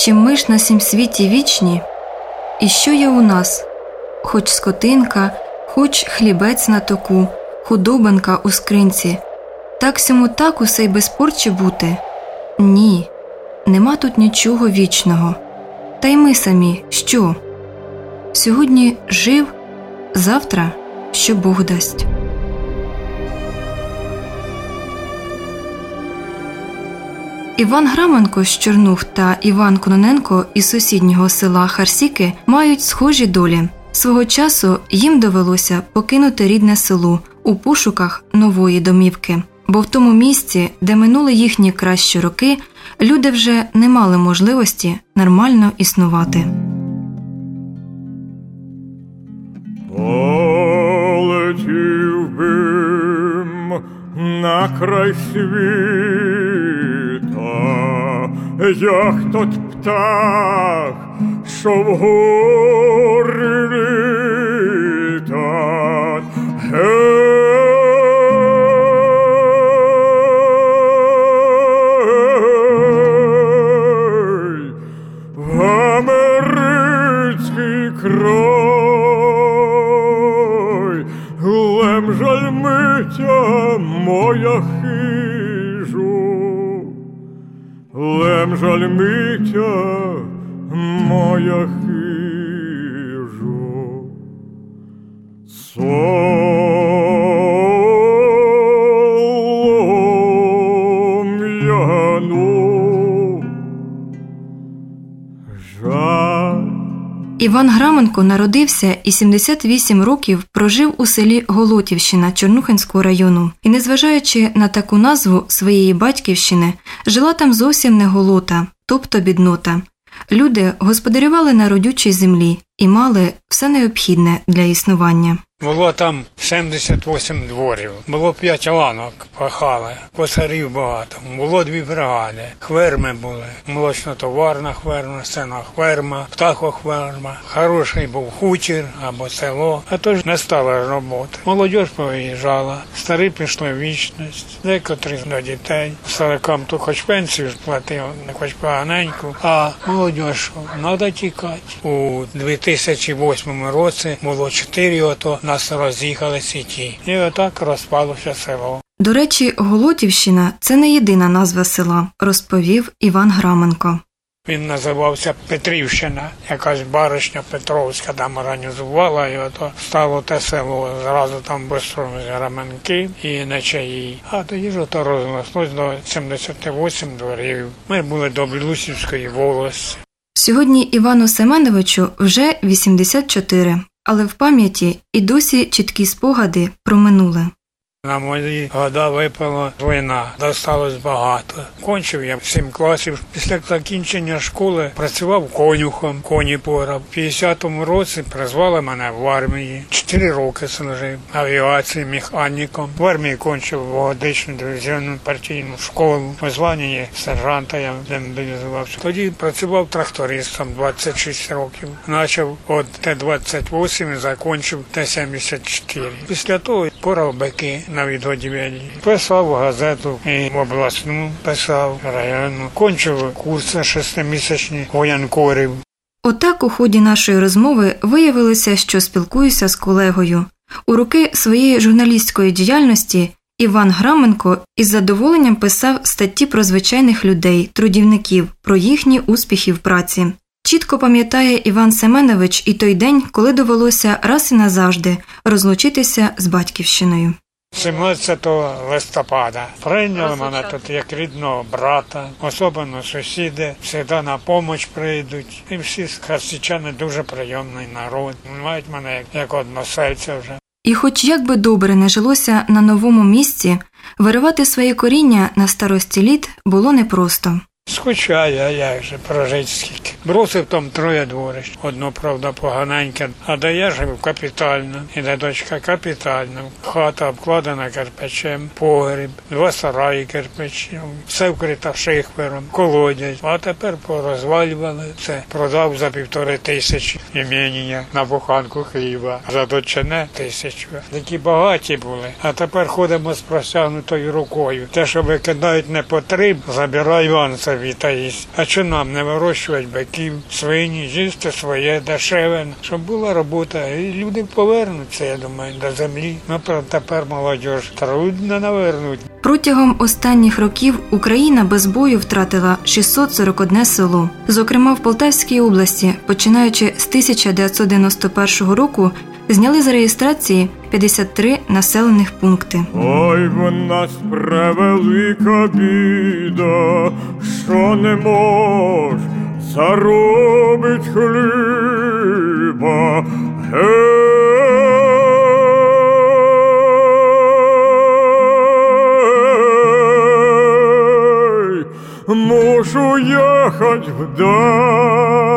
Чи ми ж на сім світі вічні? І що є у нас? Хоч скотинка, хоч хлібець на току, худобинка у скринці, так сьому так усе й без порчі бути? Ні, нема тут нічого вічного. Та й ми самі що? Сьогодні жив, завтра що Бог дасть. Іван Граменко з Чорнух та Іван Кононенко із сусіднього села Харсіки мають схожі долі. Свого часу їм довелося покинути рідне село у пошуках нової домівки, бо в тому місці, де минули їхні кращі роки, люди вже не мали можливості нормально існувати. Полетів бим на край світа, як тот птах, що вгорі літать. Гей, в америцький край, лем жаль миття моя хижу, лем жаль миття моя хижу. Іван Граменко народився і 78 років прожив у селі Голотівщина Чорнухинського району. І, незважаючи на таку назву своєї батьківщини, жила там зовсім не голота, тобто біднота. Люди господарювали на родючій землі і мали все необхідне для існування. Було там 78 дворів, було 5 ланок пахали, косарів багато, було дві бригади, хверми були, молочно-товарна хверма, сена хверма, птахохверма, хороший був хутір або село, а то ж не стало роботи. Молодь повиїжджала, старі пішли в вічність, декотрі до дітей, старикам то хоч пенсію ж платив, не хоч поганеньку, а молодь треба тікати. У 2008 році було 4 ото, нас роз'їхали сіті. І отак розпалося село. До речі, Голотівщина це не єдина назва села, розповів Іван Граменко. Він називався Петрівщина, якась баришня Петровська там організувала, і ото стало те село. Зразу там бистро раменки і нечаї. А тоді ж ото рознеслось до 78 дворів. Ми були до Білусівської волості. Сьогодні Івану Семеновичу вже 84, але в пам'яті і досі чіткі спогади про минуле. На мої года випало вина, досталось багато. Кончив я сім класів. Після закінчення школи працював конюхом, коні порав. В 50-му році призвали мене в армії. Чотири роки служив авіації, механіком. В армії кончив водичну дивізіонну партійну школу. У званні сержанта я демобілізувався. Тоді працював трактористом 26 років. Почав от Т-28 і закінчив Т-74. Після того порав бики на відгодівелі. Писав газету і обласну писав районну. Кончив курси шестимісячні воєнкорів. Отак у ході нашої розмови виявилося, що спілкуюся з колегою. У роки своєї журналістської діяльності Іван Граменко із задоволенням писав статті про звичайних людей, трудівників, про їхні успіхи в праці. Чітко пам'ятає Іван Семенович і той день, коли довелося раз і назавжди розлучитися з батьківщиною. 17 листопада прийняли мене тут як рідного брата, особливо сусіди, завжди на допомогу прийдуть. І всі харсічани дуже прийомний народ. Мають мене як, як односельця вже. І хоч як би добре не жилося на новому місці, виривати своє коріння на старості літ було непросто. Скучаю, а як же прожить скільки. Бросив там троє дворищ. Одно, правда, поганеньке, а де я живу капітально. І де дочка капітально. Хата обкладена кирпичем, погріб, два сараї кирпичем, все вкрито шихвером, колодязь. А тепер порозвалювали це. Продав за півтори тисячі іміння на буханку хліба. За дочине тисячу. Такі багаті були. А тепер ходимо з простягнутою рукою. Те, що викидають не потріб, забирай Іван собі. коровіта їсть. А що нам не вирощувати биків, свині, їсти своє дешеве, щоб була робота. І люди повернуться, я думаю, до землі. Ну, тепер молодь трудно навернуть. Протягом останніх років Україна без бою втратила 641 село. Зокрема, в Полтавській області, починаючи з 1991 року, зняли з реєстрації 53 населених пункти. Ой, в нас превелика біда, що не мож заробить хліба. Гей, мушу ехать вдаль,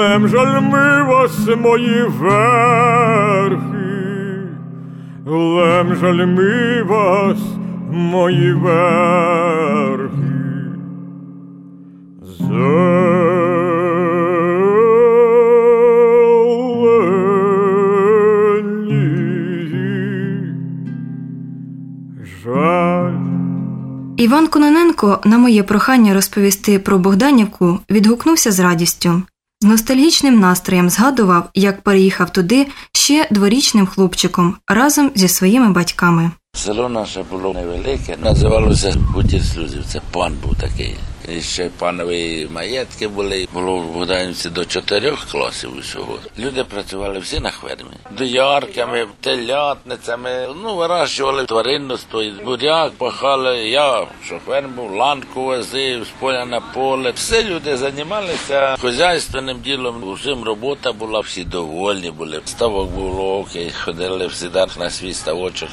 Лем жаль ми вас, мої верхи, Лем жаль ми вас, мої верхи. Іван Кононенко на моє прохання розповісти про Богданівку відгукнувся з радістю. З ностальгічним настроєм згадував, як переїхав туди ще дворічним хлопчиком разом зі своїми батьками. Село наше було невелике, називалося Хутір Слюзів. Це пан був такий. І ще панові маєтки були. Було в Богданівці до чотирьох класів усього. Люди працювали всі на фермі. Доярками, телятницями, ну, вирощували тваринництво, буряк пахали. Я шофер був, ланку возив, з поля на поле. Все люди займалися хазяйственним ділом. Усім робота була, всі довольні були. Ставок був окей, ходили всі на свій ставочок.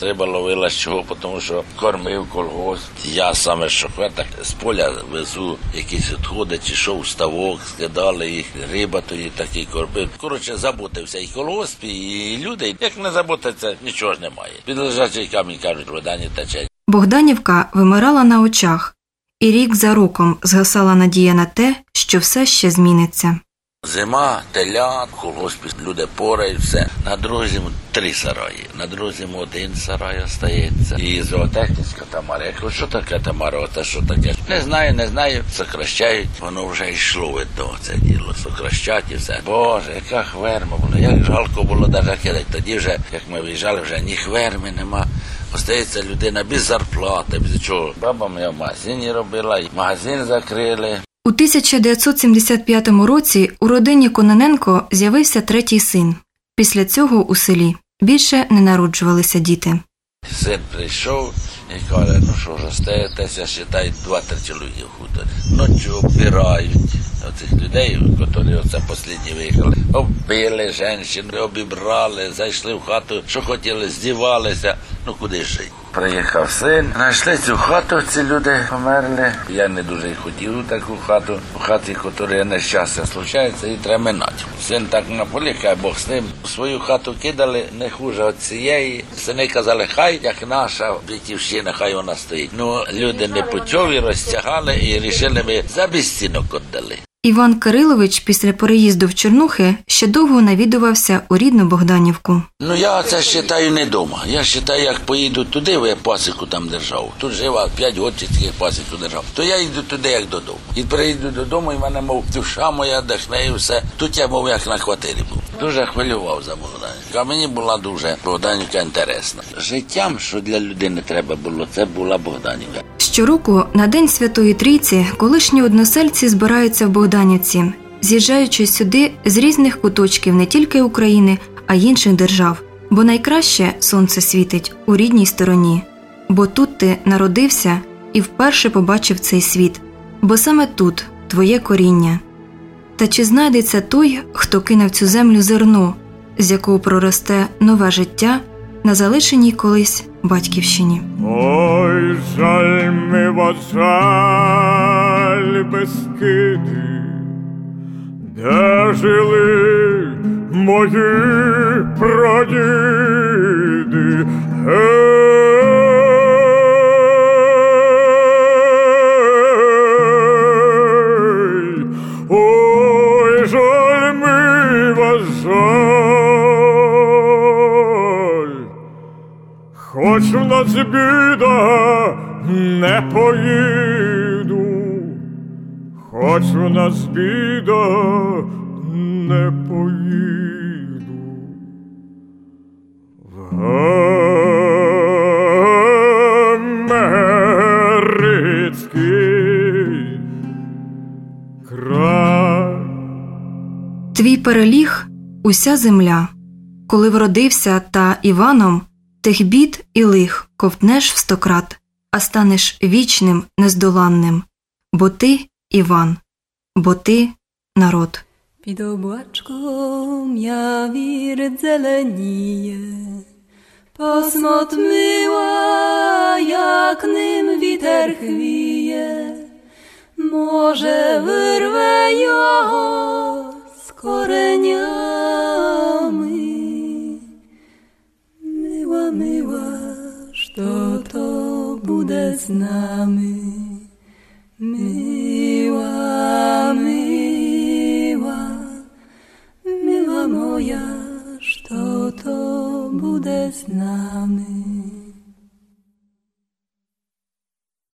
Риба ловила з чого, тому що кормив колгосп. Я саме шофер, так поля везу якісь відходи, чи що ставок, скидали їх, риба тоді такий кормив. Коротше, заботився і колгосп, і люди. Як не заботиться, нічого ж немає. Під лежачий камінь кажуть, вода не тече. Богданівка вимирала на очах, і рік за роком згасала надія на те, що все ще зміниться. Зима, телят, в колгоспі люди порають, все. На другу три сараї, на другу один сарай остається. І зоотехніка Тамара. Я кажу, що таке Тамара, оце що таке? Не знаю, не знаю. Сокращають, воно вже йшло від того це діло. Сокращать і все. Боже, яка хверма була, як жалко було навіть кидати. Тоді вже, як ми виїжджали, вже ні хверми нема. Остається людина без зарплати, без чого. Баба моя в магазині робила, магазин закрили. У 1975 році у родині Кононенко з'явився третій син. Після цього у селі більше не народжувалися діти. Син прийшов і каже, ну що ж, остаєтеся, два-три чоловіки в хуторі. Ночі оббирають оцих людей, які оце останні виїхали. Оббили жінки, обібрали, зайшли в хату, що хотіли, здівалися. Ну куди жити? Приїхав син, знайшли цю хату, ці люди померли. Я не дуже й хотів у таку хату. У хаті, яка нещастя случається, і треба минати. Син так наполіг, хай Бог з ним. Свою хату кидали не хуже від цієї. Сини казали, хай як наша батьківщина, хай вона стоїть. Ну люди не путьові розтягали і рішили ми за безцінок віддали. Іван Кирилович після переїзду в Чорнухи ще довго навідувався у рідну Богданівку. Ну я це вважаю не вдома. Я вважаю, як поїду туди, бо я пасіку там держав. Тут жива 5 років таких пасіку держав. То я йду туди, як додому. І приїду додому, і мене, мов, душа моя дихне і все. Тут я мов як на квартирі був. Дуже хвилював за Богданівку. А мені була дуже Богданівка інтересна. Життям, що для людини треба було, це була Богданівка. Щороку на День Святої Трійці колишні односельці збираються в Богданівці, з'їжджаючи сюди з різних куточків не тільки України, а й інших держав. Бо найкраще сонце світить у рідній стороні, бо тут ти народився і вперше побачив цей світ, бо саме тут твоє коріння. Та чи знайдеться той, хто кине в цю землю зерно, з якого проросте нове життя на залишеній колись батьківщині? Ой, жаль ми вас, жаль безкиди, де жили мої прадіди. Гей, ой, жаль ми вас, жаль. Хоч у нас біда не поїду, хоч у нас біда не поїду. Твій переліг уся земля, коли вродився та Іваном, тих бід і лих ковтнеш в стократ, а станеш вічним, нездоланним, бо ти Іван, бо ти народ. Під obłaczką ja wir zelenieje, posmot myła, jak nym witer chwije, może wyrwę ją z koreniami. miłaż, to to bude z nami.